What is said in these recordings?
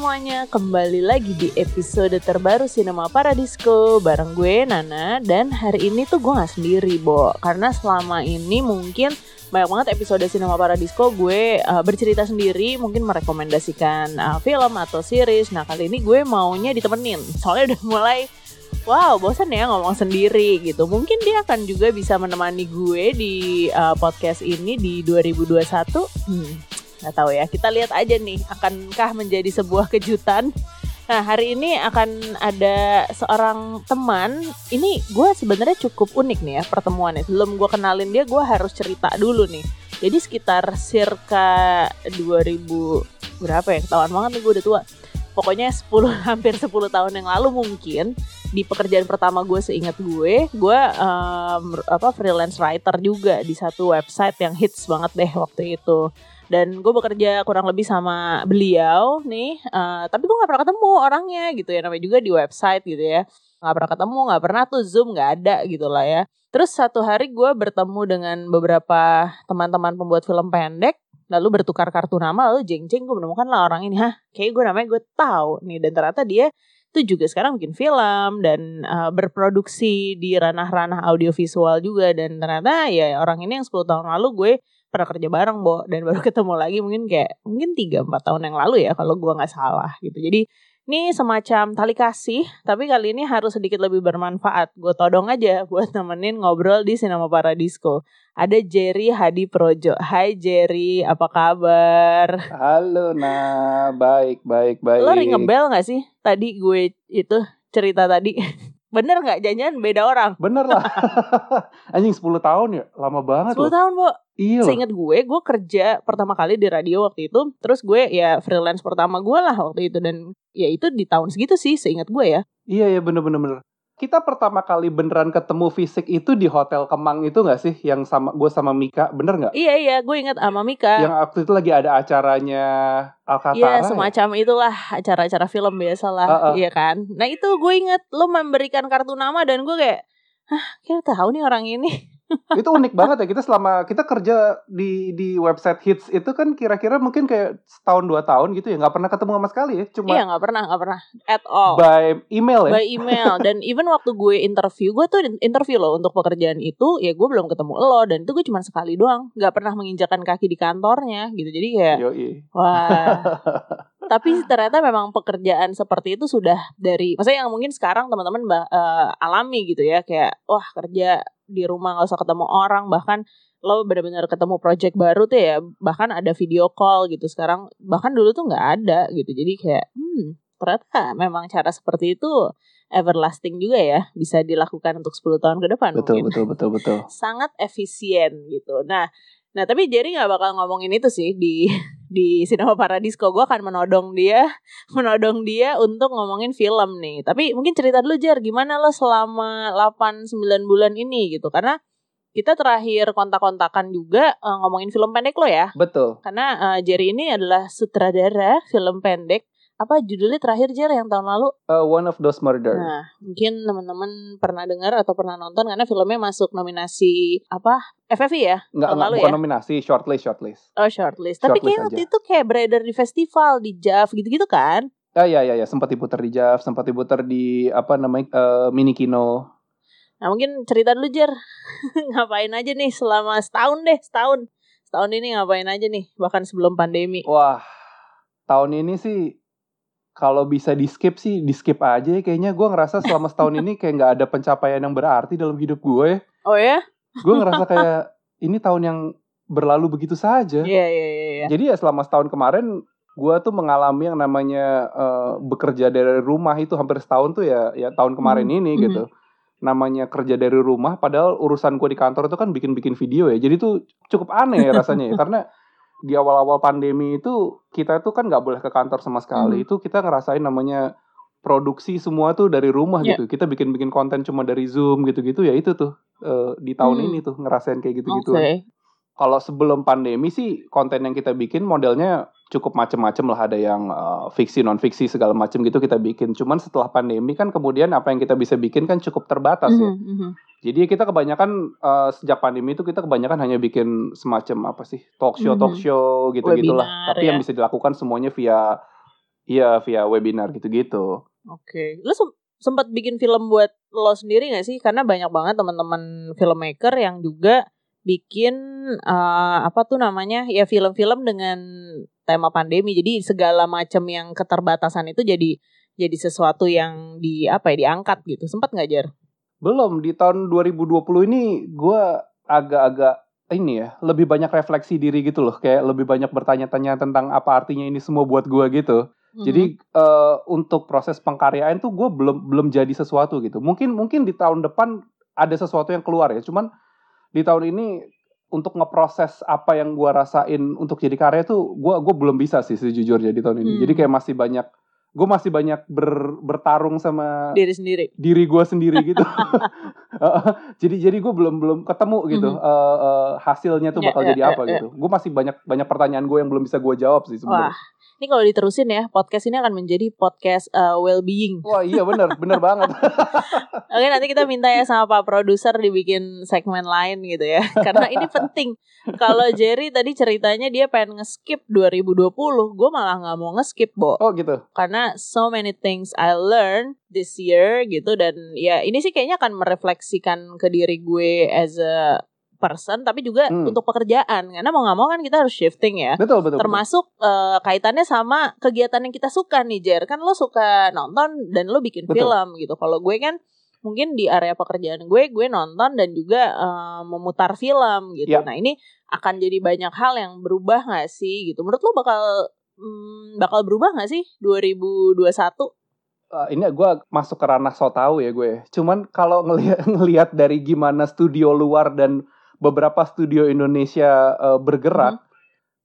semuanya, kembali lagi di episode terbaru Cinema Paradisco. Bareng gue Nana. Dan hari ini tuh gue gak sendiri Bo. Karena selama ini mungkin banyak banget episode Cinema Paradisco gue uh, bercerita sendiri. Mungkin merekomendasikan uh, film atau series. Nah kali ini gue maunya ditemenin. Soalnya udah mulai wow bosan ya ngomong sendiri gitu. Mungkin dia akan juga bisa menemani gue di uh, podcast ini di 2021 hmm, nggak tahu ya kita lihat aja nih akankah menjadi sebuah kejutan? Nah hari ini akan ada seorang teman. Ini gue sebenarnya cukup unik nih ya pertemuannya. Sebelum gue kenalin dia gue harus cerita dulu nih. Jadi sekitar circa 2000 berapa ya? Ketahuan banget nih gue udah tua Pokoknya 10 hampir 10 tahun yang lalu mungkin di pekerjaan pertama gue seingat gue gue um, apa freelance writer juga di satu website yang hits banget deh waktu itu. Dan gue bekerja kurang lebih sama beliau nih uh, tapi gue nggak pernah ketemu orangnya gitu ya namanya juga di website gitu ya. Nggak pernah ketemu nggak pernah tuh zoom nggak ada gitu lah ya. Terus satu hari gue bertemu dengan beberapa teman-teman pembuat film pendek lalu bertukar kartu nama lalu jeng-jeng gue menemukan lah orang ini. Hah kayak gue namanya gue tahu nih. Dan ternyata dia itu juga sekarang bikin film dan uh, berproduksi di ranah-ranah audiovisual juga. Dan ternyata ya orang ini yang 10 tahun lalu gue pernah kerja bareng Bo. Dan baru ketemu lagi mungkin kayak mungkin 3 4 tahun yang lalu ya kalau gua nggak salah gitu. Jadi ini semacam tali kasih, tapi kali ini harus sedikit lebih bermanfaat. Gue todong aja buat nemenin ngobrol di Sinema Paradisco. Ada Jerry Hadi Projo. Hai Jerry, apa kabar? Halo, nah baik, baik, baik. Lo ring bell gak sih? Tadi gue itu cerita tadi. Bener gak? Jangan beda orang. Bener lah. Anjing 10 tahun ya? Lama banget 10 loh. tahun, Bo. Iya. Seingat gue, gue kerja pertama kali di radio waktu itu. Terus gue ya freelance pertama gue lah waktu itu dan ya itu di tahun segitu sih, seingat gue ya. Iya ya bener-bener bener kita pertama kali beneran ketemu fisik itu di hotel Kemang itu gak sih yang sama gue sama Mika bener nggak? Iya iya gue ingat sama Mika. Yang waktu itu lagi ada acaranya Alcatara. Iya ya? semacam ya? itulah acara-acara film biasa lah, uh, uh. iya kan. Nah itu gue inget lo memberikan kartu nama dan gue kayak, ah kita tahu nih orang ini. itu unik banget ya kita selama kita kerja di di website hits itu kan kira-kira mungkin kayak setahun dua tahun gitu ya nggak pernah ketemu sama sekali ya cuma iya nggak pernah nggak pernah. At all. By email ya? By email. Dan even waktu gue interview gue tuh interview loh untuk pekerjaan itu ya gue belum ketemu lo dan itu gue cuma sekali doang. Nggak pernah menginjakan kaki di kantornya gitu. Jadi kayak Yoi. wah. Tapi ternyata memang pekerjaan seperti itu sudah dari maksudnya yang mungkin sekarang teman-teman uh, alami gitu ya kayak wah kerja di rumah nggak usah ketemu orang bahkan lo benar-benar ketemu project baru tuh ya bahkan ada video call gitu. Sekarang bahkan dulu tuh nggak ada gitu. Jadi kayak hmm ternyata memang cara seperti itu everlasting juga ya bisa dilakukan untuk 10 tahun ke depan betul mungkin. betul betul betul. Sangat efisien gitu. Nah Nah tapi Jerry nggak bakal ngomongin itu sih di di Cinema Paradisco. Gue akan menodong dia, menodong dia untuk ngomongin film nih. Tapi mungkin cerita dulu Jer, gimana lo selama 8-9 bulan ini gitu? Karena kita terakhir kontak-kontakan juga uh, ngomongin film pendek lo ya. Betul. Karena uh, Jerry ini adalah sutradara film pendek apa judulnya terakhir Jer yang tahun lalu? Uh, One of Those Murder. Nah, mungkin teman-teman pernah dengar atau pernah nonton karena filmnya masuk nominasi apa? FFI ya? Enggak, enggak bukan ya? nominasi, shortlist, shortlist. Oh, shortlist. Tapi kayak waktu itu kayak beredar di festival di JAV gitu-gitu kan? Ah iya iya ya, sempat diputar di JAV, sempat diputar di apa namanya? Uh, mini kino. Nah, mungkin cerita dulu Jer. ngapain aja nih selama setahun deh, setahun. Setahun ini ngapain aja nih bahkan sebelum pandemi. Wah, tahun ini sih kalau bisa di skip sih di skip aja ya. kayaknya gue ngerasa selama setahun ini kayak nggak ada pencapaian yang berarti dalam hidup gue oh ya gue ngerasa kayak ini tahun yang berlalu begitu saja iya yeah, iya yeah, iya yeah, jadi ya selama setahun kemarin gue tuh mengalami yang namanya uh, bekerja dari rumah itu hampir setahun tuh ya ya tahun kemarin hmm. ini hmm. gitu namanya kerja dari rumah padahal urusan gue di kantor itu kan bikin-bikin video ya jadi tuh cukup aneh ya rasanya ya karena di awal-awal pandemi itu kita itu kan nggak boleh ke kantor sama sekali. Hmm. Itu kita ngerasain namanya produksi semua tuh dari rumah yeah. gitu. Kita bikin-bikin konten cuma dari Zoom gitu-gitu ya itu tuh uh, di tahun hmm. ini tuh ngerasain kayak gitu-gitu. Okay. Kalau sebelum pandemi sih konten yang kita bikin modelnya cukup macem-macem lah ada yang uh, fiksi non fiksi segala macem gitu kita bikin. Cuman setelah pandemi kan kemudian apa yang kita bisa bikin kan cukup terbatas mm -hmm. ya. Mm -hmm. Jadi kita kebanyakan uh, sejak pandemi itu kita kebanyakan hanya bikin semacam apa sih talk show talk mhm. show gitu gitulah. Tapi ya. yang bisa dilakukan semuanya via Iya via webinar gitu-gitu. Oke, lu sem- sempat bikin film buat lo sendiri gak sih? Karena banyak banget teman-teman filmmaker yang juga bikin eh, apa tuh namanya ya film-film dengan tema pandemi. Jadi segala macam yang keterbatasan itu jadi jadi sesuatu yang di apa ya diangkat gitu. Sempat nggak Jar? Belum di tahun 2020 ini gue agak-agak ini ya lebih banyak refleksi diri gitu loh kayak lebih banyak bertanya-tanya tentang apa artinya ini semua buat gue gitu Mhm. jadi eh, untuk proses pengkaryaan tuh gue belum belum jadi sesuatu gitu mungkin mungkin di tahun depan ada sesuatu yang keluar ya cuman di tahun ini untuk ngeproses apa yang gue rasain untuk jadi karya tuh gue gue belum bisa sih sejujurnya di tahun ini Hmm. jadi kayak masih banyak gue masih banyak ber- bertarung sama diri sendiri. diri gue sendiri gitu. jadi jadi gue belum belum ketemu gitu Mhm. eh, eh, hasilnya tuh Ya, bakal ya, jadi ya, apa ya. gitu. Gue masih banyak banyak pertanyaan gue yang belum bisa gue jawab sih sebenarnya. Ini kalau diterusin ya podcast ini akan menjadi podcast uh, well-being. Wah iya bener bener banget. Oke nanti kita minta ya sama Pak Produser dibikin segmen lain gitu ya Karena ini penting Kalau Jerry tadi ceritanya dia pengen nge-skip 2020 Gue malah gak mau nge-skip Bo Oh gitu. Karena so many things I learned this year gitu Dan ya ini sih kayaknya akan merefleksikan ke diri gue as a person Tapi juga Hmm. untuk pekerjaan Karena mau gak mau kan kita harus shifting ya Betul betul. betul. termasuk eh, kaitannya sama kegiatan yang kita suka nih Jer kan lo suka nonton dan lo bikin Betul. film gitu kalau gue kan mungkin di area pekerjaan gue gue nonton dan juga eh, memutar film gitu Ya. nah ini akan jadi banyak hal yang berubah gak sih gitu menurut lo bakal hmm, bakal berubah gak sih 2021 Eh, ini gue masuk ke ranah so tau ya gue. Cuman kalau ngelihat ngelihat dari gimana studio luar dan beberapa studio Indonesia eh, bergerak,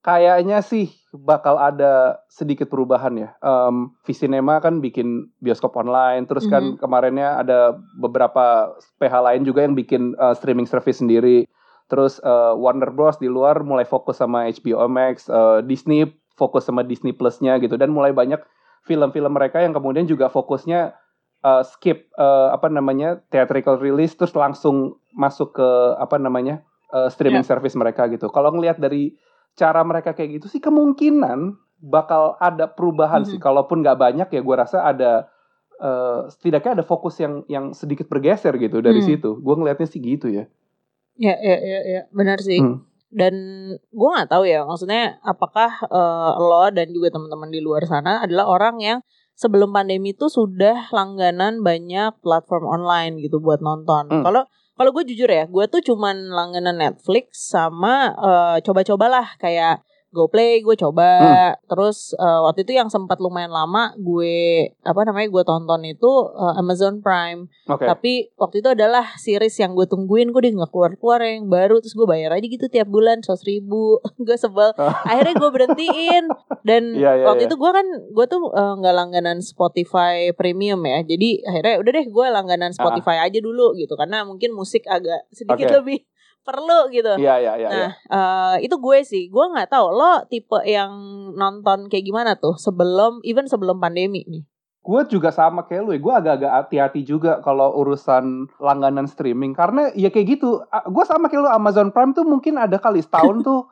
kayaknya sih bakal ada sedikit perubahan ya. Em Visinema kan bikin bioskop online, terus kan kemarinnya ada beberapa PH lain juga yang bikin eh, streaming service sendiri. Terus eh, Warner Bros di luar mulai fokus sama HBO Max, eh, Disney fokus sama Disney Plus-nya gitu dan mulai banyak film-film mereka yang kemudian juga fokusnya uh, skip uh, apa namanya theatrical release terus langsung masuk ke apa namanya uh, streaming service mereka gitu. Kalau ngelihat dari cara mereka kayak gitu sih kemungkinan bakal ada perubahan Mhm. sih. Kalaupun nggak banyak ya gue rasa ada uh, setidaknya ada fokus yang yang sedikit bergeser gitu dari Hmm. situ. Gue ngelihatnya sih gitu ya. ya ya ya, ya. benar sih Hmm. dan gue nggak tahu ya maksudnya apakah eh, lo dan juga teman-teman di luar sana adalah orang yang sebelum pandemi itu sudah langganan banyak platform online gitu buat nonton Hmm. kalau kalau gue jujur ya gue tuh cuman langganan Netflix sama eh, coba-cobalah kayak GoPlay gue coba. Terus eh, waktu itu yang sempat lumayan lama gue apa namanya gue tonton itu eh, Amazon Prime. Oke. tapi waktu itu adalah series yang gue tungguin gue udah nggak keluar keluar yang baru terus gue bayar aja gitu tiap bulan seratus ribu. Gue sebel. Akhirnya gue berhentiin. Dan Iya, iya, waktu iya. itu gue kan gue tuh eh, nggak langganan Spotify Premium ya. Jadi akhirnya udah deh gue langganan Spotify aja dulu gitu. Karena mungkin musik agak sedikit Oke. lebih perlu gitu Iya iya iya. Nah, iya. eh, itu gue sih, gue nggak tahu lo tipe yang nonton kayak gimana tuh sebelum, even sebelum pandemi nih. Gue juga sama kayak lu ya, gue agak-agak hati-hati juga kalau urusan langganan streaming Karena ya kayak gitu, gue sama kayak lu Amazon Prime tuh mungkin ada kali setahun tuh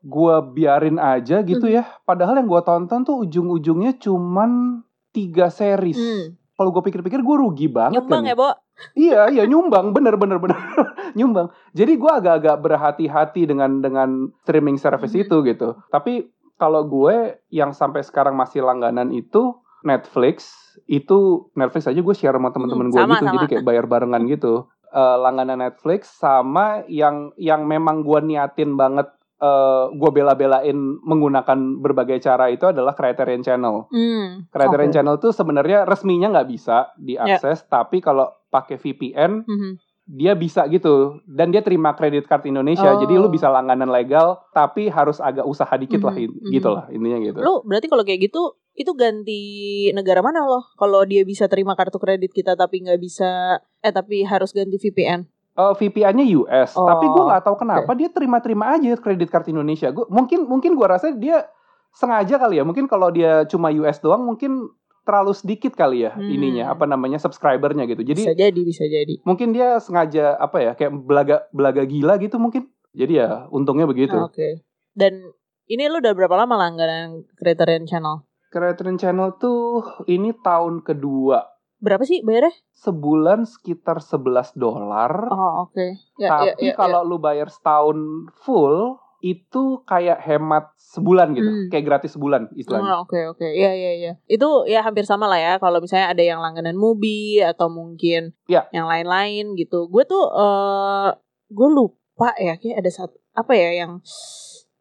gue biarin aja gitu ya Padahal yang gue tonton tuh ujung-ujungnya cuman tiga series Hmm. Kalau gue pikir-pikir gue rugi banget Nyumbang kan ya, Bo? Iya, iya nyumbang, bener bener bener nyumbang. Jadi gue agak-agak berhati-hati dengan dengan streaming service Mhm. itu gitu. Tapi kalau gue yang sampai sekarang masih langganan itu Netflix, itu Netflix aja gue share sama teman-teman Hmm, gue sama, gitu, sama. jadi kayak bayar barengan gitu. Eh, langganan Netflix sama yang yang memang gue niatin banget. eh gue bela-belain menggunakan berbagai cara itu adalah Criterion Channel. Hmm. Criterion oke. Channel tuh sebenarnya resminya nggak bisa diakses, tapi kalau pakai VPN Mhm. Dia bisa gitu dan dia terima kredit card Indonesia Oh. jadi lu bisa langganan legal tapi harus agak usaha dikit lah Mhm, in- mhm. gitu lah intinya gitu Lu berarti kalau kayak gitu, itu ganti negara mana loh? Kalau dia bisa terima kartu kredit kita tapi nggak bisa, eh tapi harus ganti VPN. Eh, VPN-nya US Oh, tapi gue nggak tahu kenapa dia terima-terima aja kredit card Indonesia gua, mungkin mungkin gua rasa dia sengaja kali ya mungkin kalau dia cuma US doang mungkin terlalu sedikit kali ya Hmm. ininya apa namanya subscribernya gitu jadi bisa jadi, bisa jadi. mungkin dia sengaja apa ya kayak belaga belaga gila gitu mungkin jadi ya untungnya begitu Oke. Dan ini lu udah berapa lama langganan Criterion Channel? Criterion Channel tuh ini tahun kedua. Berapa sih bayarnya? Sebulan sekitar 11 dolar. Oh, oke. Ya, Tapi ya, ya, kalau lu bayar setahun full itu kayak hemat sebulan gitu, Hmm. kayak gratis sebulan istilahnya. Oh, Oke oke, Iya iya iya. Itu ya hampir sama lah ya. Kalau misalnya ada yang langganan Mubi atau mungkin Ya. yang lain-lain gitu. Gue tuh eh gue lupa ya, kayak ada satu apa ya yang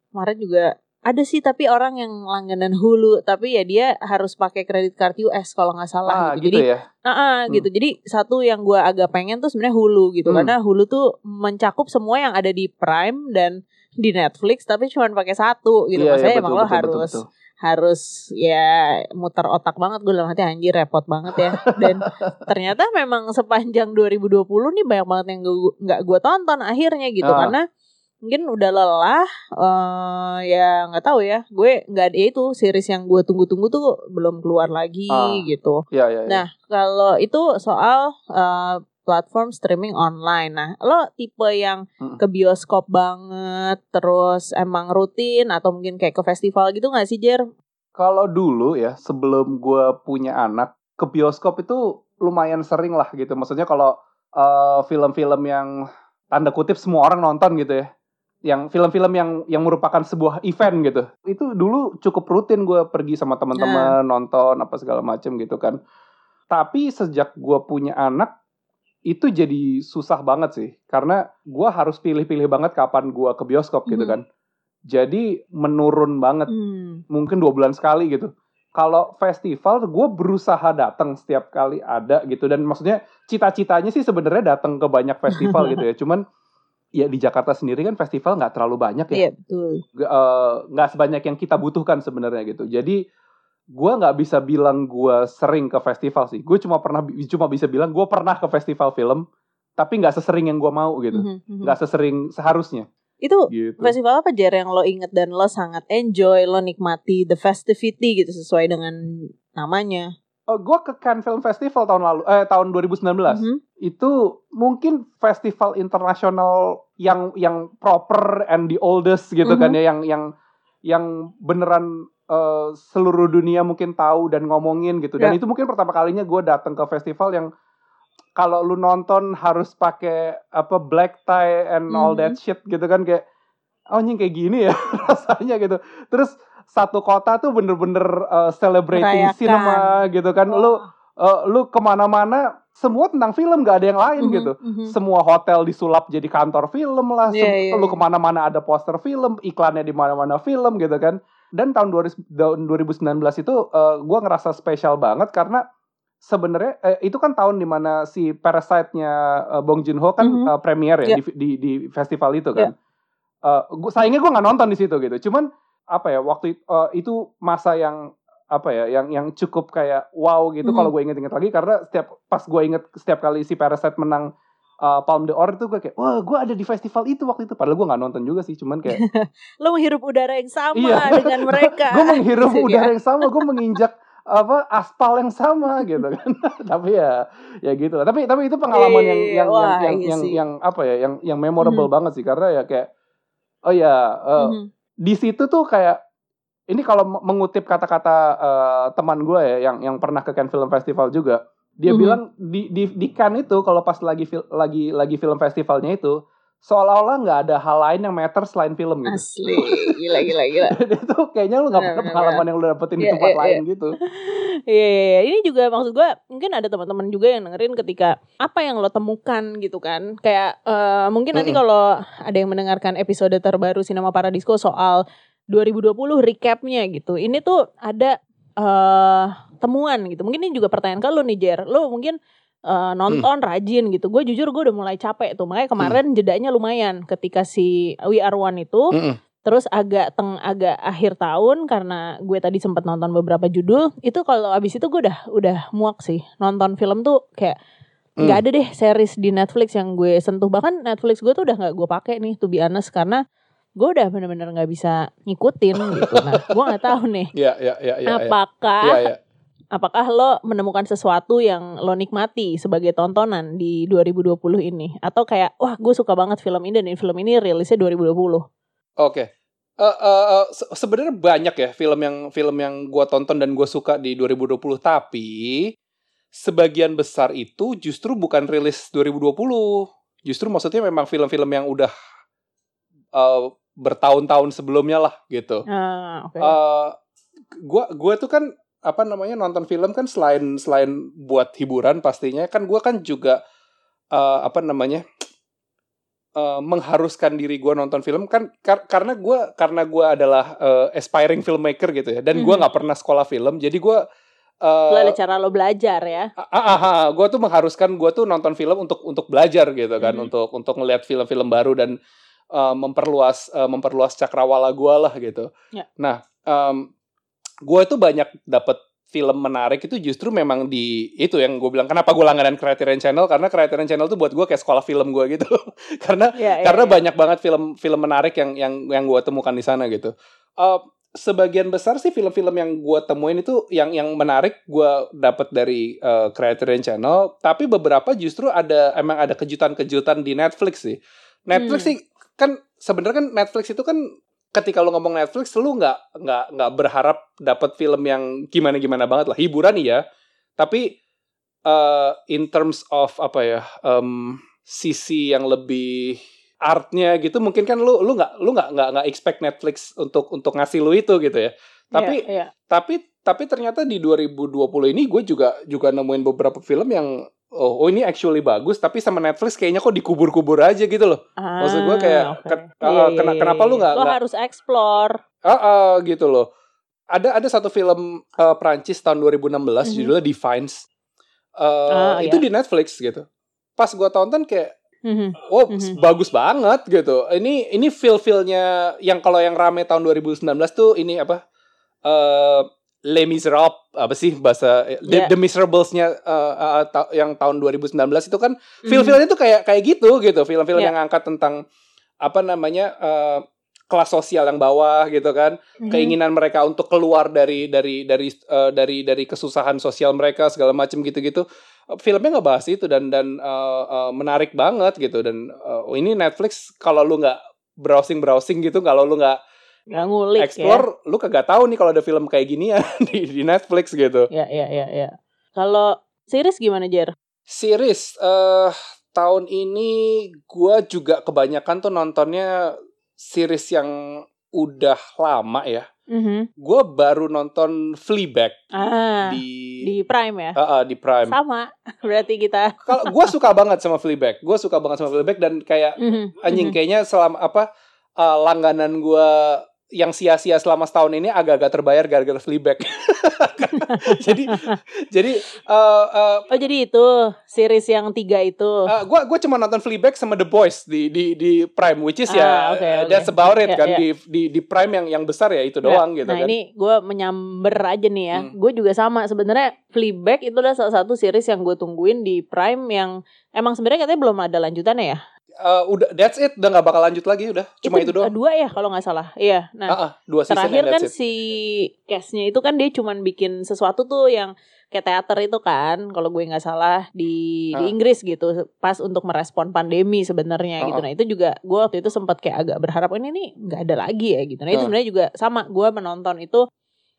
kemarin juga ada sih tapi orang yang langganan Hulu tapi ya dia harus pakai kredit card US kalau nggak salah Ah, gitu. gitu Jadi ya. Ah, ah, Hmm. gitu. Jadi satu yang gue agak pengen tuh sebenarnya Hulu gitu Hmm. karena Hulu tuh mencakup semua yang ada di Prime dan di Netflix tapi cuma pakai satu gitu. Iya, iya, Maksudnya betul, emang lo betul, harus betul, betul. harus ya muter otak banget gue dalam hati anjir repot banget ya. Dan ternyata memang sepanjang 2020 nih banyak banget yang nggak gue tonton akhirnya gitu Ah. karena mungkin udah lelah eh ya nggak tahu ya gue nggak ada itu series yang gue tunggu-tunggu tuh belum keluar lagi Ah. gitu Iya, iya, iya. Nah, kalau itu soal uh, platform streaming online. Nah, lo tipe yang ke bioskop banget, terus emang rutin atau mungkin kayak ke festival gitu gak sih, Jer? Kalau dulu ya, sebelum gue punya anak, ke bioskop itu lumayan sering lah gitu. Maksudnya kalau eh, film-film yang tanda kutip semua orang nonton gitu ya. Yang film-film yang yang merupakan sebuah event gitu. Itu dulu cukup rutin gue pergi sama teman-teman nonton apa segala macem gitu kan. Tapi sejak gue punya anak itu jadi susah banget sih karena gue harus pilih-pilih banget kapan gue ke bioskop gitu Mhm. kan. Jadi menurun banget Hmm. mungkin dua bulan sekali gitu. Kalau festival, gue berusaha datang setiap kali ada gitu dan maksudnya cita-citanya sih sebenarnya datang ke banyak festival gitu ya. Cuman ya di Jakarta sendiri kan festival nggak terlalu banyak ya, Iya, betul. Nggak, eh, nggak sebanyak yang kita butuhkan sebenarnya gitu. Jadi gue nggak bisa bilang gue sering ke festival sih. Gue cuma pernah cuma bisa bilang gue pernah ke festival film, tapi nggak sesering yang gue mau gitu. Mhm, mhm. Nggak sesering seharusnya Itu gitu. festival apa, Jer, yang lo inget dan lo sangat enjoy, lo nikmati the festivity gitu sesuai dengan namanya? Oh, gue ke Cannes Film Festival tahun lalu, eh tahun 2019. Mhm. itu mungkin festival internasional yang yang proper and the oldest gitu kan Mhm. ya yang yang yang beneran eh, seluruh dunia mungkin tahu dan ngomongin gitu dan Ya. itu mungkin pertama kalinya gue datang ke festival yang kalau lu nonton harus pakai apa black tie and all Mhm. that shit gitu kan kayak oh anjing kayak gini ya rasanya gitu terus satu kota tuh bener-bener eh, celebrating Merayakan. cinema gitu kan lu Wah. eh, lu ke mana-mana semua tentang film gak ada yang lain Mhm, gitu mhm. semua hotel disulap jadi kantor film lah Iya, Sem- iya, lu iya. ke mana-mana ada poster film iklannya di mana-mana film gitu kan dan tahun 2000 tahun 2019 itu eh, gua ngerasa spesial banget karena sebenarnya eh, itu kan tahun di mana si Parasite-nya eh, Bong Joon Ho kan Mhm. eh, premier Iya. ya di, di di festival itu kan Eh, gua sayangnya gue nggak nonton di situ gitu cuman apa ya waktu itu, eh, itu masa yang apa ya yang yang cukup kayak wow gitu Mhm. kalau gue inget-inget lagi karena setiap pas gue inget setiap kali si Parasite menang uh, Palme d'Or itu gue kayak wah gue ada di festival itu waktu itu padahal gue nggak nonton juga sih cuman kayak Lo menghirup udara yang sama Iya. dengan mereka. gue menghirup Gitu ya. udara yang sama gue menginjak apa aspal yang sama gitu kan tapi ya ya gitu lah tapi tapi itu pengalaman yang Iya, yang wah, yang yang, iya yang, sih. yang apa ya yang yang memorable Mhm. banget sih karena ya kayak oh ya eh, Mhm. di situ tuh kayak ini kalau mengutip kata-kata eh, teman gue ya yang yang pernah ke Cannes Film Festival juga dia Mhm. bilang di di di Cannes itu kalau pas lagi fil- lagi lagi film festivalnya itu seolah-olah nggak ada hal lain yang matter selain film gitu Asli, gila gila gila. itu kayaknya lu nggak pernah pengalaman yang lu dapetin di Iya, tempat iya, lain gitu Iya, iya, iya. ini juga maksud gue mungkin ada teman-teman juga yang dengerin ketika apa yang lo temukan gitu kan. Kayak eh, mungkin nanti Mm-mm. kalau ada yang mendengarkan episode terbaru Cinema Paradisco soal 2020 recapnya gitu. Ini tuh ada eh temuan gitu. Mungkin ini juga pertanyaan ke lo nih Jer. Lo mungkin eh, nonton rajin gitu. Gue jujur gue udah mulai capek tuh. Makanya kemarin jedanya lumayan ketika si We Are One itu. Terus agak teng agak akhir tahun karena gue tadi sempat nonton beberapa judul itu kalau abis itu gue udah udah muak sih nonton film tuh kayak Hmm. nggak ada deh series di Netflix yang gue sentuh bahkan Netflix gue tuh udah nggak gue pakai nih to be honest karena gue udah bener-bener nggak bisa ngikutin gitu. Nah gue nggak tahu nih. Ya ya ya ya apakah ya, ya. apakah lo menemukan sesuatu yang lo nikmati sebagai tontonan di 2020 ini? Atau kayak wah gue suka banget film ini dan film ini rilisnya 2020 Oke. Uh, uh, uh, se sebenarnya banyak ya film yang film yang gue tonton dan gue suka di 2020 tapi sebagian besar itu justru bukan rilis 2020 justru maksudnya memang film-film yang udah uh, bertahun-tahun sebelumnya lah gitu. Ah, oke. Uh, gua gua tuh kan apa namanya nonton film kan selain selain buat hiburan pastinya kan gua kan juga uh, apa namanya uh, mengharuskan diri gua nonton film kan kar karena gua karena gua adalah uh, aspiring filmmaker gitu ya dan gua Mhm. nggak pernah sekolah film jadi gua uh, ada cara lo belajar ya. Ah, ah, ah, gue tuh mengharuskan gue tuh nonton film untuk untuk belajar gitu kan, Mhm. untuk untuk ngelihat film-film baru dan uh, memperluas uh, memperluas cakrawala gue lah gitu. Ya. Nah, gue tuh banyak dapet film menarik itu justru memang di itu yang gue bilang kenapa gue langganan Criterion Channel karena Criterion Channel tuh buat gue kayak sekolah film gue gitu karena Iya, iya, karena iya. banyak banget film film menarik yang yang yang gue temukan di sana gitu. Uh, sebagian besar sih film-film yang gue temuin itu yang yang menarik gue dapat dari uh, Criterion Channel, tapi beberapa justru ada emang ada kejutan-kejutan di Netflix sih. Netflix Hmm. sih kan sebenarnya kan Netflix itu kan ketika lu ngomong Netflix lu nggak nggak nggak berharap dapat film yang gimana gimana banget lah hiburan iya tapi uh, in terms of apa ya em, sisi yang lebih artnya gitu mungkin kan lu lu nggak lu nggak nggak nggak expect Netflix untuk untuk ngasih lu itu gitu ya tapi Iya, iya. tapi tapi ternyata di 2020 ini gue juga juga nemuin beberapa film yang oh, oh ini actually bagus tapi sama Netflix kayaknya kok dikubur-kubur aja gitu loh Maksud gue kayak, Ah, ken- Iya, uh, iya, kena- iya, kenapa iya. lu nggak- Lo nggak- harus explore. Ah, ah, gitu loh. Ada ada satu film uh, Prancis tahun 2016 Mhm. judulnya Defines. Uh, Ah, itu iya. di Netflix gitu. Pas gua tonton kayak Mhm. wow Mhm. bagus banget gitu. Ini ini feel feelnya yang kalau yang rame tahun 2019 tuh ini apa? Uh, Les Miserables apa sih bahasa The, Yeah. The Miserables-nya uh, uh, ta- yang tahun 2019 itu kan Mhm. feel-feelnya tuh kayak kayak gitu gitu film-film Iya. yang ngangkat tentang apa namanya uh, kelas sosial yang bawah gitu kan Mhm. keinginan mereka untuk keluar dari dari dari uh, dari dari kesusahan sosial mereka segala macam gitu-gitu filmnya nggak bahas itu dan dan uh, uh, menarik banget gitu dan uh, ini Netflix kalau lu nggak browsing browsing gitu kalau lu nggak Nggak ngulik explore lu kagak tahu nih kalau ada film kayak gini ya di, di Netflix gitu ya. Ya, ya, ya, ya. Kalau series gimana, Jer? series eh tahun ini gua juga kebanyakan tuh nontonnya series yang udah lama ya Mhm. gue baru nonton Fleabag Ah, di di Prime ya? Ah, ah, di Prime. Sama, berarti kita. Kalau gue suka banget sama Fleabag, gue suka banget sama Fleabag dan kayak Mhm, anjing mhm. kayaknya selama apa uh, langganan gue yang sia-sia selama setahun ini agak-agak terbayar gara-gara Fleabag. jadi jadi uh, uh, Oh jadi itu series yang tiga itu. Uh, gua gua cuma nonton Fleabag sama The Boys di di di Prime which is ya Ah, oke, uh, oke. that's about it Ya, kan ya. di di di Prime yang yang besar ya itu doang gitu nah kan. ini gue menyamber aja nih ya. Hmm. Gue juga sama sebenarnya Fleabag itu adalah salah satu series yang gue tungguin di Prime yang emang sebenarnya katanya belum ada lanjutannya ya. Uh, udah that's it udah nggak bakal lanjut lagi udah cuma itu, doang. Dua ya kalau nggak salah. Iya. Nah Ah, ah, dua season terakhir and kan it. si castnya itu kan dia cuman bikin sesuatu tuh yang kayak teater itu kan kalau gue nggak salah di di Ah. Inggris gitu pas untuk merespon pandemi sebenarnya gitu Ah, ah. nah itu juga gue waktu itu sempat kayak agak berharap "Oh, ini nih nggak ada lagi ya gitu nah itu sebenarnya juga sama gue menonton itu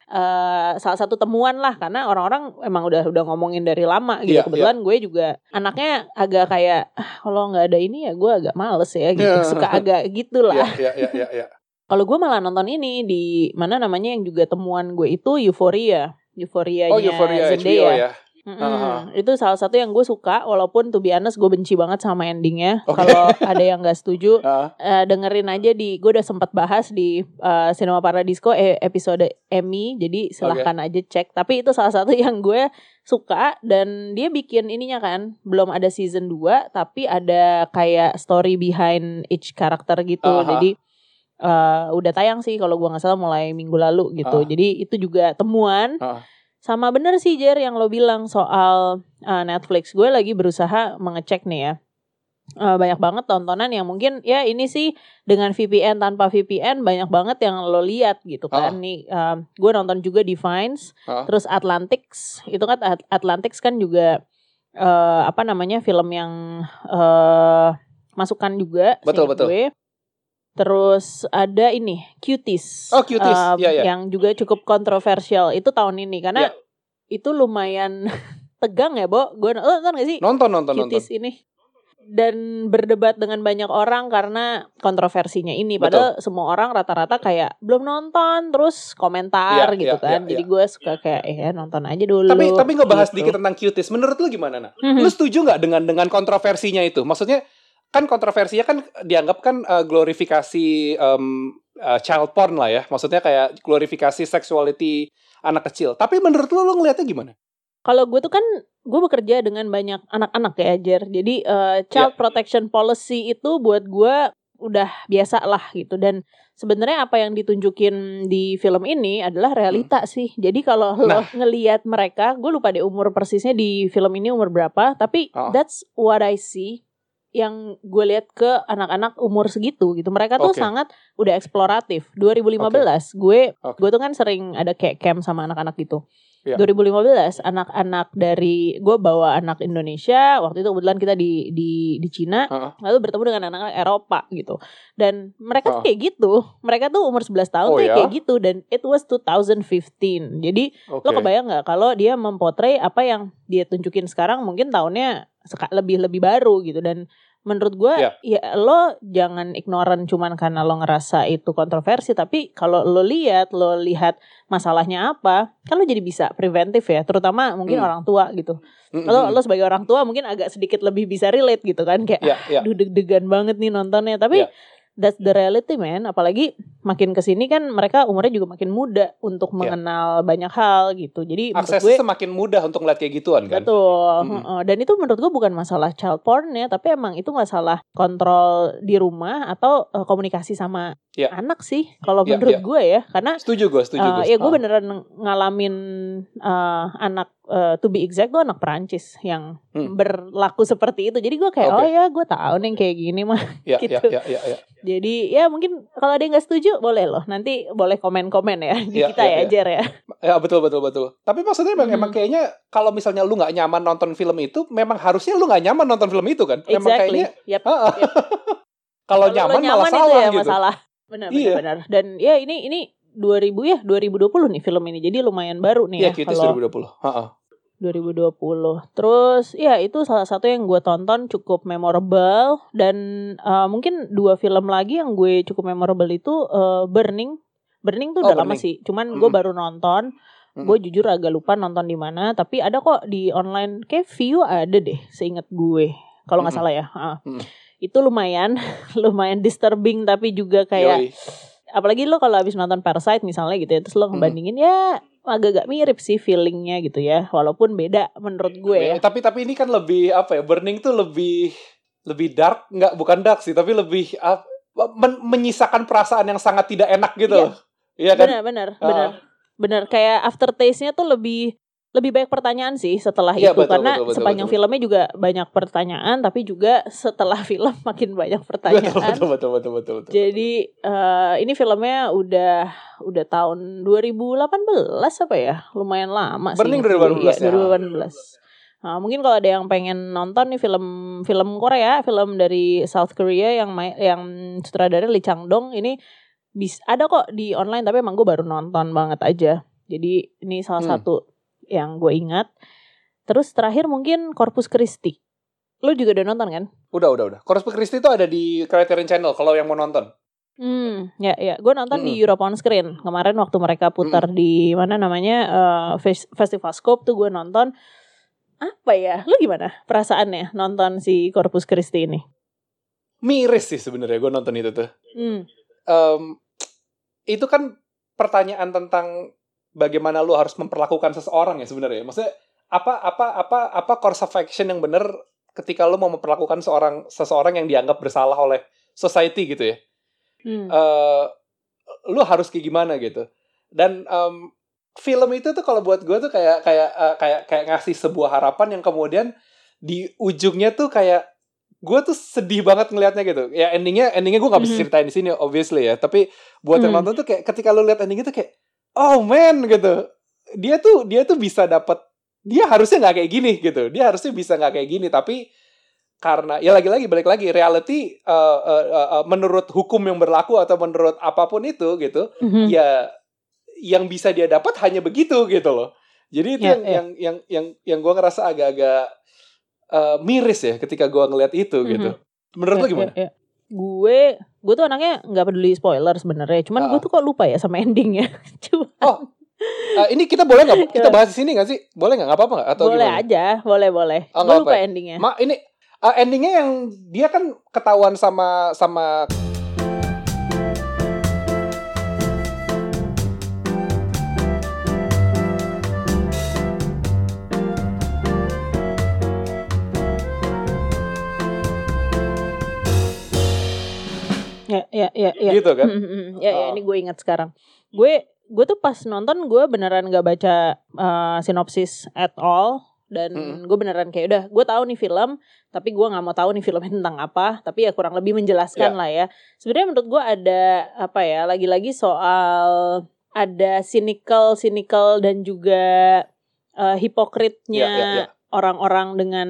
eh salah satu temuan lah karena orang-orang emang udah udah ngomongin dari lama gitu Iya, kebetulan gue juga anaknya agak kayak ah, kalau nggak ada ini ya gue agak males ya gitu Iya. suka agak gitulah Ya, ya, ya, ya, ya. kalau gue malah nonton ini di mana namanya yang juga temuan gue itu Euphoria. Euphoria Oh, Euphoria HBO ya. Mm-mm. Ah. Itu salah satu yang gue suka walaupun to be honest gue benci banget sama endingnya. Oke. Kalau ada yang gak setuju Ah, eh, dengerin aja di gue udah sempat bahas di eh, Cinema Paradisco eh, episode Emmy jadi silahkan aja cek. Tapi itu salah satu yang gue suka dan dia bikin ininya kan belum ada season 2 tapi ada kayak story behind each karakter gitu. Aha. Jadi eh, udah tayang sih kalau gua nggak salah mulai minggu lalu gitu. Ah. Jadi itu juga temuan. Ah. Sama bener sih Jer yang lo bilang soal eh, Netflix. Gue lagi berusaha mengecek nih ya. Eh, banyak banget tontonan yang mungkin ya ini sih dengan VPN tanpa VPN banyak banget yang lo lihat gitu kan. Ah. Nih gue nonton juga Divines, Ah. terus Atlantics. Itu kan At- Atlantics kan juga eh, apa namanya film yang eh masukan juga Betul, betul. gue. Terus ada ini Cuties. Oh, Cuties. Um, Iya, iya. Yang juga cukup kontroversial itu tahun ini karena Iya. itu lumayan tegang ya, Bo. Gue nonton gak sih Nonton nonton nonton. Cuties ini? Dan berdebat dengan banyak orang karena kontroversinya ini. Padahal semua orang rata-rata kayak belum nonton, terus komentar Iya, gitu iya, kan. iya, Jadi iya. gue suka kayak eh nonton aja dulu. Tapi tapi ngebahas gitu. dikit tentang cuties. Menurut lu gimana, Nah? Mhm. Lu setuju nggak dengan dengan kontroversinya itu? Maksudnya kan kontroversinya kan dianggap kan eh, glorifikasi em, eh, child porn lah ya. Maksudnya kayak glorifikasi sexuality anak kecil. Tapi menurut lu lu ngelihatnya gimana? Kalau gue tuh kan gue bekerja dengan banyak anak-anak ya Jer. Jadi eh, child protection policy itu buat gue udah biasa lah gitu dan sebenarnya apa yang ditunjukin di film ini adalah realita sih. Jadi kalau lo Nah. ngelihat mereka, gue lupa deh umur persisnya di film ini umur berapa, tapi Oh. that's what I see yang gue lihat ke anak-anak umur segitu gitu. Mereka tuh Oke. sangat udah eksploratif. 2015 gue Oke. gue tuh kan sering ada kayak camp sama anak-anak gitu. Iya. 2015 anak-anak dari gue bawa anak Indonesia waktu itu kebetulan kita di di di Cina Heeh. lalu bertemu dengan anak-anak Eropa gitu dan mereka tuh Oh. kayak gitu mereka tuh umur 11 tahun Oh, tuh ya? kayak gitu dan it was 2015 jadi Oke. lo kebayang nggak kalau dia mempotret apa yang dia tunjukin sekarang mungkin tahunnya lebih lebih baru gitu dan menurut gue Iya. ya lo jangan ignoran cuman karena lo ngerasa itu kontroversi tapi kalau lo lihat lo lihat masalahnya apa kan lo jadi bisa preventif ya terutama mungkin Hmm. orang tua gitu Mm-mm. lo lo sebagai orang tua mungkin agak sedikit lebih bisa relate gitu kan kayak Ya, ya. aduh deg-degan banget nih nontonnya tapi Iya. That's the reality man apalagi makin ke sini kan mereka umurnya juga makin muda untuk Iya. mengenal banyak hal gitu jadi menurut gue semakin mudah untuk ngeliat kayak gituan kan? Betul. Mm-mm. heeh. Dan itu menurut gue bukan masalah child porn ya, tapi emang itu masalah kontrol di rumah atau eh, komunikasi sama Iya. anak sih. Kalau Iya, menurut iya. gue ya, karena Setuju gue, setuju eh, gue. ya gue Ah. beneran ngalamin eh, anak eh, to be exact tuh anak Perancis yang Hmm. berlaku seperti itu. Jadi gue kayak Oke. oh ya gue tahu nih kayak gini mah. Ya, gitu. ya, ya, ya, ya. Jadi ya mungkin kalau ada yang nggak setuju boleh loh. Nanti boleh komen-komen ya di Iya, kita iya, ya, iya. Jer ya. Ya betul betul betul. Tapi maksudnya emang, Mhm. emang kayaknya kalau misalnya lu nggak nyaman nonton film itu, memang harusnya lu nggak nyaman nonton film itu kan? Memang Exactly. kayaknya Yep. Yep. kalau nyaman, lo malah itu salah ya gitu. masalah. Benar, benar, Iya. benar. Dan ya ini ini 2000 ya 2020 nih film ini. Jadi lumayan baru nih Iya, ya Cuties kalau 2020. Heeh. 2020. Terus ya itu salah satu yang gue tonton cukup memorable dan eh, mungkin dua film lagi yang gue cukup memorable itu eh, Burning. Burning tuh Oh, udah lama Burning. sih. Cuman gue Mm-mm. baru nonton. Mm-mm. Gue jujur agak lupa nonton di mana, tapi ada kok di online. Kayak view ada deh, seingat gue. Kalau nggak Mm-mm. salah ya. Ah. Mm-mm. Itu lumayan, lumayan disturbing tapi juga kayak Yoi. Apalagi lo kalau habis nonton Parasite misalnya gitu ya terus lo Hmm. ngebandingin ya agak-agak mirip sih feelingnya gitu ya walaupun beda menurut gue ya tapi tapi ini kan lebih apa ya? Burning tuh lebih lebih dark, nggak bukan dark sih, tapi lebih ap- men- menyisakan perasaan yang sangat tidak enak gitu. Iya. loh. Iya kan? benar benar Ah. benar benar kayak aftertaste-nya tuh lebih lebih banyak pertanyaan sih setelah Iya, itu betul, karena betul, betul, sepanjang betul. filmnya juga banyak pertanyaan tapi juga setelah film makin banyak Betul pertanyaan betul betul betul betul. betul. Jadi eh, ini filmnya udah udah tahun 2018 apa ya? Lumayan lama sih. Burning Iya, 2018 ya. 2018. Nah, mungkin kalau ada yang pengen nonton nih film film Korea, film dari South Korea yang yang sutradara Lee Chang Dong ini bis ada kok di online tapi emang gue baru nonton banget aja. Jadi ini salah Hmm. satu yang gue ingat. Terus terakhir mungkin Corpus Christi. Lu juga udah nonton kan? Udah udah udah. Corpus Christi itu ada di Criterion Channel kalau yang mau nonton. Hmm, ya ya, gue nonton di Mm-mm. Europe on Screen kemarin waktu mereka putar di mana namanya Fes- Festival Scope tuh gue nonton. Apa ya? Lu gimana perasaannya nonton si Corpus Christi ini? Miris sih sebenarnya gue nonton itu tuh. Hmm, Em, itu kan pertanyaan tentang bagaimana lu harus memperlakukan seseorang ya sebenarnya. Maksudnya apa apa apa apa course of action yang benar ketika lu mau memperlakukan seorang seseorang yang dianggap bersalah oleh society gitu ya. hmm, eh lu harus kayak gimana gitu. Dan em, film itu tuh kalau buat gue tuh kayak kayak eh, kayak kayak ngasih sebuah harapan yang kemudian di ujungnya tuh kayak gue tuh sedih banget ngelihatnya gitu. Ya endingnya endingnya gue nggak bisa Mhm. ceritain di sini obviously ya. Tapi buat yang Hmm. nonton tuh kayak ketika lu lihat ending itu kayak oh man gitu. Dia tuh dia tuh bisa dapat dia harusnya nggak kayak gini gitu. Dia harusnya bisa nggak kayak gini tapi karena ya lagi-lagi balik lagi reality uh, uh, uh, menurut hukum yang berlaku atau menurut apa pun itu gitu Mhm. ya yang bisa dia dapat hanya begitu gitu loh jadi itu Ya, yang, ya. yang yang yang yang gue ngerasa agak-agak uh, miris ya ketika gue ngeliat itu Mhm. gitu menurut lo Ya, gimana? ya, ya. Gue gue tuh anaknya nggak peduli spoiler sebenarnya. Cuman gue Ah. tuh kok lupa ya sama endingnya. Cuma Oh, Uh, ini kita boleh nggak kita bahas di sini nggak sih? Boleh nggak? Nggak apa-apa nggak? Atau boleh gimana? aja, boleh boleh. Oh, gue lupa apa ya? endingnya. Ma, ini uh, endingnya yang dia kan ketahuan sama sama Ya ya ya ya. gitu kan? Mm, mm, mm. ya, ya Ah. ini gue ingat sekarang. Gue gue tuh pas nonton gue beneran nggak baca uh, sinopsis at all dan Mm. gue beneran kayak udah gue tahu nih film tapi gue nggak mau tahu nih filmnya tentang apa tapi ya kurang lebih menjelaskan Ya. lah ya sebenarnya menurut gue ada apa ya lagi-lagi soal ada cynical cynical dan juga uh, hipokritnya Ya, ya, ya. Orang-orang dengan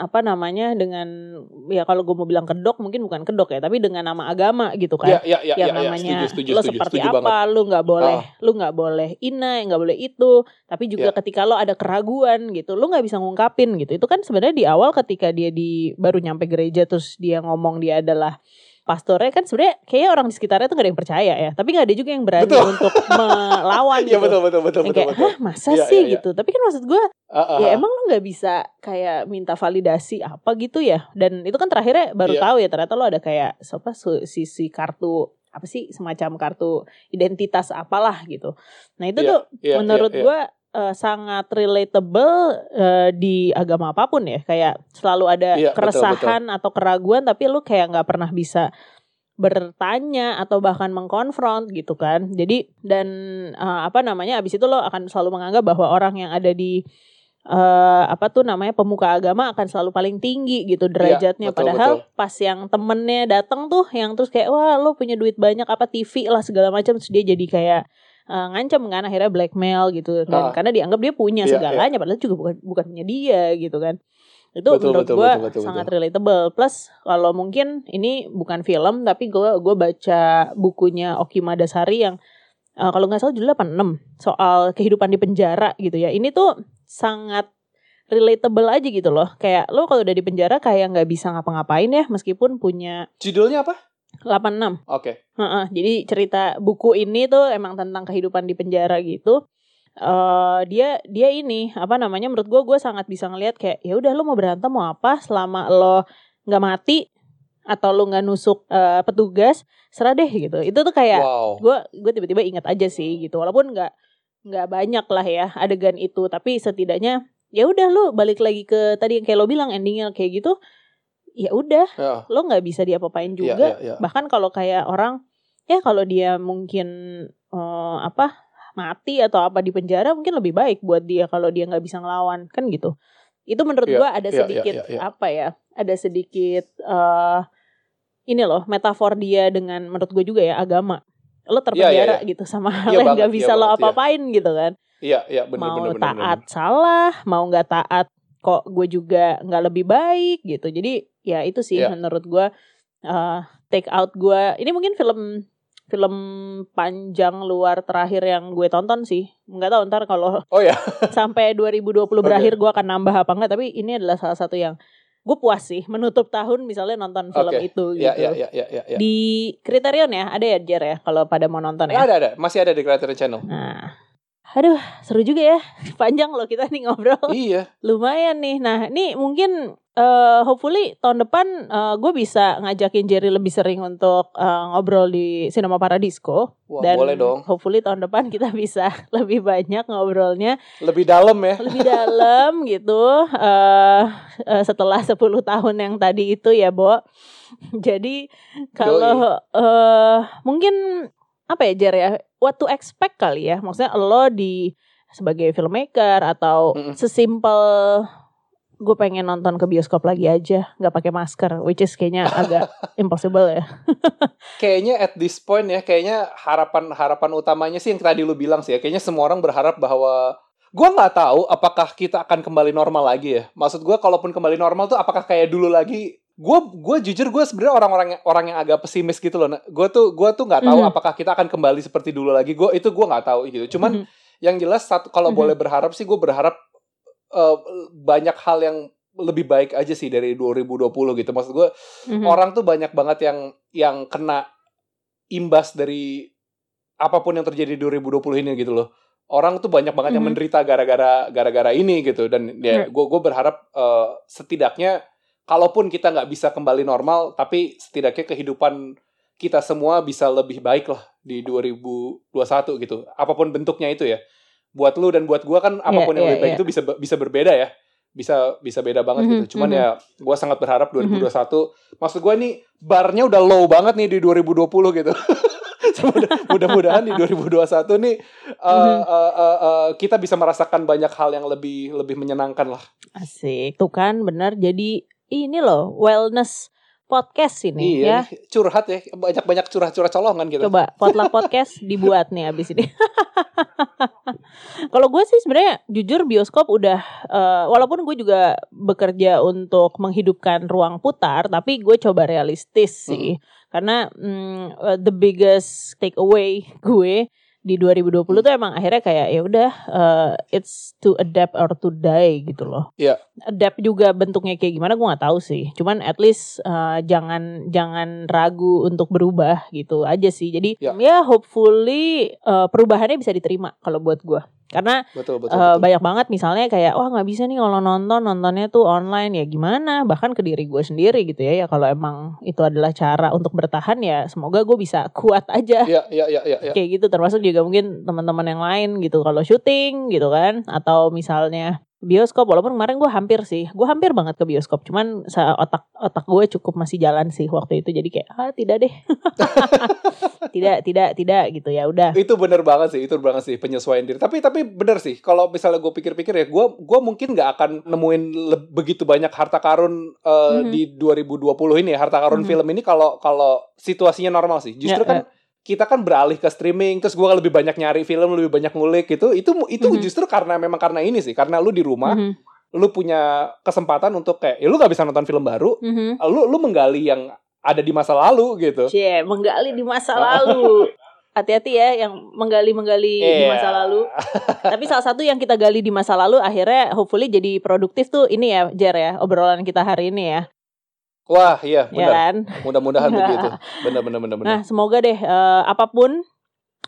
apa namanya dengan ya kalau gue mau bilang kedok mungkin bukan kedok ya tapi dengan nama agama gitu kan Ya, ya, ya, yang ya, ya, namanya setuju, setuju, lo setuju, seperti setuju apa banget. lu nggak boleh Ah. lu nggak boleh ina nggak boleh itu tapi juga Ya. ketika lo ada keraguan gitu lu nggak bisa ngungkapin gitu itu kan sebenarnya di awal ketika dia di baru nyampe gereja terus dia ngomong dia adalah pastornya kan sebenarnya kayaknya orang di sekitarnya tuh gak ada yang percaya ya tapi nggak ada juga yang berani Betul. untuk melawan Iya gitu betul betul betul yang betul kayak betul. hah masa Iya, sih iya, iya. gitu tapi kan maksud gue Ah, ah, ya ah. emang lu nggak bisa kayak minta validasi apa gitu ya dan itu kan terakhirnya baru Iya. tahu ya ternyata lo ada kayak apa su- sisi kartu apa sih semacam kartu identitas apalah gitu nah itu Iya, tuh Iya, menurut iya, iya. gua eh, sangat relatable eh, di agama apa pun ya. Kayak selalu ada Iya, betul, keresahan atau keraguan tapi lu kayak nggak pernah bisa bertanya atau bahkan mengkonfront gitu kan. Jadi dan eh, apa namanya abis itu lo akan selalu menganggap bahwa orang yang ada di eh apa tuh namanya pemuka agama akan selalu paling tinggi gitu derajatnya. Iya, betul, padahal betul. pas yang temennya datang tuh yang terus kayak wah lo punya duit banyak apa TV lah segala macam. Terus dia jadi kayak eh, ngancam kan akhirnya blackmail gitu. Dan Ah. karena dianggap dia punya Iya, segalanya padahal juga bukan bukan punya dia gitu kan. Itu Betul, menurut gue betul, betul, sangat relatable. Plus kalau mungkin ini bukan film tapi gue gue baca bukunya Oki Madasari yang eh, kalau nggak salah judulnya 86 soal kehidupan di penjara gitu ya. Ini tuh sangat relatable aja gitu loh. Kayak lo kalau udah di penjara kayak nggak bisa ngapa-ngapain ya meskipun punya Judulnya apa? 86 Oke. Heeh, jadi cerita buku ini tuh emang tentang kehidupan di penjara gitu. eh dia dia ini apa namanya menurut gue gue sangat bisa ngelihat kayak ya udah lo mau berantem mau apa selama lo nggak mati atau lo nggak nusuk eh, petugas serah deh gitu itu tuh kayak Wow. gue gue tiba-tiba ingat aja sih gitu walaupun nggak nggak banyak lah ya adegan itu tapi setidaknya ya udah lo balik lagi ke tadi yang kayak lo bilang endingnya kayak gitu ya udah Ya. lo nggak bisa diapa-apain Iya, juga iya, iya. bahkan kalau kayak orang ya kalau dia mungkin eh, apa mati atau apa di penjara mungkin lebih baik buat dia kalau dia nggak bisa ngelawan kan gitu itu menurut Iya, gua ada iya, iya, sedikit iya, iya. apa ya ada sedikit eh ini loh metafor dia dengan menurut gue juga ya agama lo terpenjara gitu sama hal Iya yang banget, nggak iya bisa lo banget, iya. apa-apain gitu kan Iya, iya benar mau benar benar. taat salah mau nggak taat kok gue juga nggak lebih baik gitu. Jadi ya itu sih Iya. menurut gue eh, take out gue ini mungkin film film panjang luar terakhir yang gue tonton sih. Nggak tahu ntar kalau Oh ya. sampai 2020 berakhir gue akan nambah apa enggak tapi ini adalah salah satu yang gue puas sih. Menutup tahun misalnya nonton film Oke. itu gitu. Iya, iya, iya, iya, iya. di Criterion ya? Ada ya Jer ya? Kalau pada mau nonton ya? Ada ada, masih ada di Creator Channel. Nah, aduh seru juga ya. Panjang loh kita nih ngobrol. Iya. Lumayan nih. Nah, ini mungkin eh hopefully tahun depan gue bisa ngajakin Jerry lebih sering untuk eh, ngobrol di Cinema Paradisco. Wah, Dan boleh dong. hopefully tahun depan kita bisa lebih banyak ngobrolnya Lebih dalam ya. lebih dalam gitu. eh eh, setelah 10 tahun yang tadi itu ya, Bo. Jadi kalau eh mungkin apa ya Jer ya what to expect kali ya maksudnya lo di sebagai filmmaker atau Mm-mm. sesimpel gue pengen nonton ke bioskop lagi aja nggak pakai masker which is kayaknya agak impossible ya Kayaknya at this point ya, kayaknya harapan harapan utamanya sih yang tadi lu bilang sih ya. Kayaknya semua orang berharap bahwa gue nggak tahu apakah kita akan kembali normal lagi ya. Maksud gue kalaupun kembali normal tuh apakah kayak dulu lagi? Gue gue jujur gue sebenarnya orang-orang yang orang yang agak pesimis gitu loh. Gue tuh gue tuh nggak tahu Mhm. apakah kita akan kembali seperti dulu lagi. Gue itu gue nggak tahu gitu. Cuman Mhm. yang jelas satu kalau Mhm. boleh berharap sih gue berharap eh, banyak hal yang lebih baik aja sih dari 2020 gitu. Maksud gue Mhm. orang tuh banyak banget yang yang kena imbas dari apa pun yang terjadi di 2020 ini gitu loh. Orang tuh banyak banget yang Mhm. menderita gara-gara gara-gara ini gitu dan ya gue gue berharap eh, setidaknya kalaupun kita nggak bisa kembali normal tapi setidaknya kehidupan kita semua bisa lebih baik lah di 2021 gitu. Apa pun bentuknya itu ya. Buat lu dan buat gua kan apa pun yang iya, lebih baik iya. itu bisa bisa berbeda ya. Bisa bisa beda banget Mhm, gitu. Cuman mhm. ya gua sangat berharap 2021 maksud gua nih barnya udah low banget nih di 2020 gitu. Mudah- Mudah-mudahan di 2021 nih uh, Mhm. uh, uh, uh, kita bisa merasakan banyak hal yang lebih lebih menyenangkan lah. Asik. Tuh kan benar jadi ini loh wellness podcast ini ya. Iya, nih, curhat ya, banyak-banyak curhat-curhat colongan gitu. Coba potluck podcast dibuat nih abis ini. Kalau gue sih sebenarnya jujur bioskop udah eh, walaupun gue juga bekerja untuk menghidupkan ruang putar, tapi gue coba realistis sih. Karena mm, eh, the biggest takeaway gue di 2020 Hmm. tuh emang akhirnya kayak ya udah eh, it's to adapt or to die gitu loh. Iya. Adapt juga bentuknya kayak gimana gue nggak tahu sih. Cuman at least eh, jangan jangan ragu untuk berubah gitu aja sih. Jadi Ya. ya hopefully eh, perubahannya bisa diterima kalau buat gue. Karena Betul, betul, eh, betul. banyak banget misalnya kayak wah nggak bisa nih kalau nonton nontonnya tuh online ya gimana bahkan ke diri gue sendiri gitu ya ya kalau emang itu adalah cara untuk bertahan ya semoga gue bisa kuat aja Iya, iya, iya, iya. iya. kayak gitu termasuk juga mungkin teman-teman yang lain gitu kalau syuting gitu kan atau misalnya bioskop walaupun kemarin gue hampir sih gue hampir banget ke bioskop cuman sa- otak otak gue cukup masih jalan sih waktu itu jadi kayak ah tidak deh. Tidak tidak tidak gitu ya udah. Itu bener banget sih itu bener banget sih penyesuaian diri. Tapi tapi bener sih kalau misalnya gue pikir-pikir ya gue gue mungkin nggak akan nemuin le- begitu banyak harta karun eh, Mhm. di 2020 ini ya harta karun Mhm. film ini kalau kalau situasinya normal sih. Justru Ya, kan kita kan beralih ke streaming terus gue lebih banyak nyari film lebih banyak ngulik gitu itu itu Mhm. justru karena memang karena ini sih karena lu di rumah Mhm, lu punya kesempatan untuk kayak ya lu nggak bisa nonton film baru mhm. lu lu menggali yang ada di masa lalu gitu Cie, menggali di masa lalu. Hati-hati ya yang menggali-menggali di Iya. masa lalu. Tapi salah satu yang kita gali di masa lalu akhirnya hopefully jadi produktif tuh ini ya Jer ya obrolan kita hari ini ya. Wah iya Ya benar kan? mudah-mudahan begitu benar benar benar benar Nah, semoga deh eh, apa pun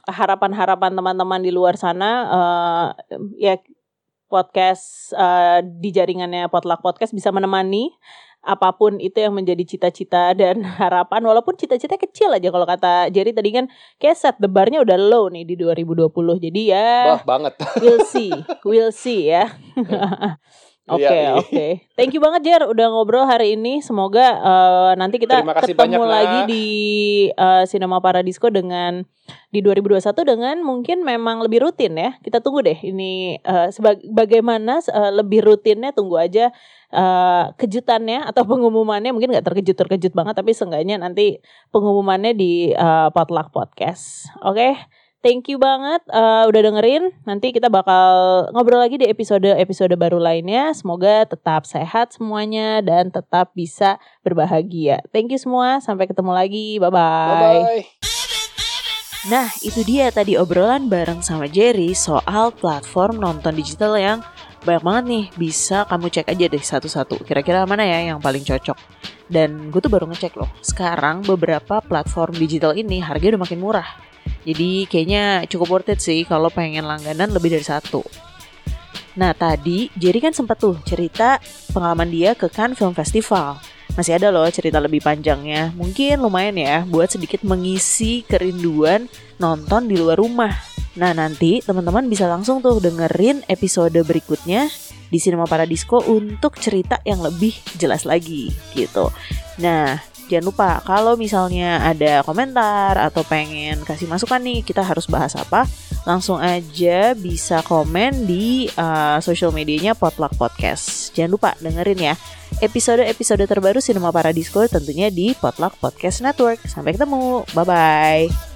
harapan-harapan teman-teman di luar sana eh, ya podcast eh, di jaringannya Potluck Podcast bisa menemani apa pun itu yang menjadi cita-cita dan harapan walaupun cita-cita kecil aja kalau kata Jerry tadi kan kayak set the bar-nya udah low nih di 2020. Jadi ya Wah banget. we'll see. We'll see ya. Oke, Iya, iya. oke. Thank you banget Jer udah ngobrol hari ini. Semoga eh, nanti kita ketemu lagi di eh, Cinema Paradisco dengan di 2021 dengan mungkin memang lebih rutin ya. Kita tunggu deh ini sebag- bagaimana eh, lebih rutinnya tunggu aja eh, kejutannya atau pengumumannya mungkin nggak terkejut-terkejut banget tapi seenggaknya nanti pengumumannya di eh, Potluck Podcast. Oke. Thank you banget eh, udah dengerin. Nanti kita bakal ngobrol lagi di episode-episode baru lainnya. Semoga tetap sehat semuanya dan tetap bisa berbahagia. Thank you semua. Sampai ketemu lagi. Bye bye. Nah, itu dia tadi obrolan bareng sama Jerry soal platform nonton digital yang banyak banget nih. Bisa kamu cek aja deh satu-satu. Kira-kira mana ya yang paling cocok. Dan gue tuh baru ngecek loh. Sekarang beberapa platform digital ini harganya udah makin murah. Jadi kayaknya cukup worth it sih kalau pengen langganan lebih dari satu. Nah tadi Jerry kan sempat tuh cerita pengalaman dia ke Cannes Film Festival. Masih ada loh cerita lebih panjangnya. Mungkin lumayan ya buat sedikit mengisi kerinduan nonton di luar rumah. Nah nanti teman-teman bisa langsung tuh dengerin episode berikutnya di Cinema Paradisco untuk cerita yang lebih jelas lagi gitu. Nah jangan lupa kalau misalnya ada komentar atau pengen kasih masukan nih kita harus bahas apa langsung aja bisa komen di uh, social medianya Potluck Podcast. Jangan lupa dengerin ya episode-episode terbaru Cinema Paradisco tentunya di Potluck Podcast Network. Sampai ketemu, bye bye.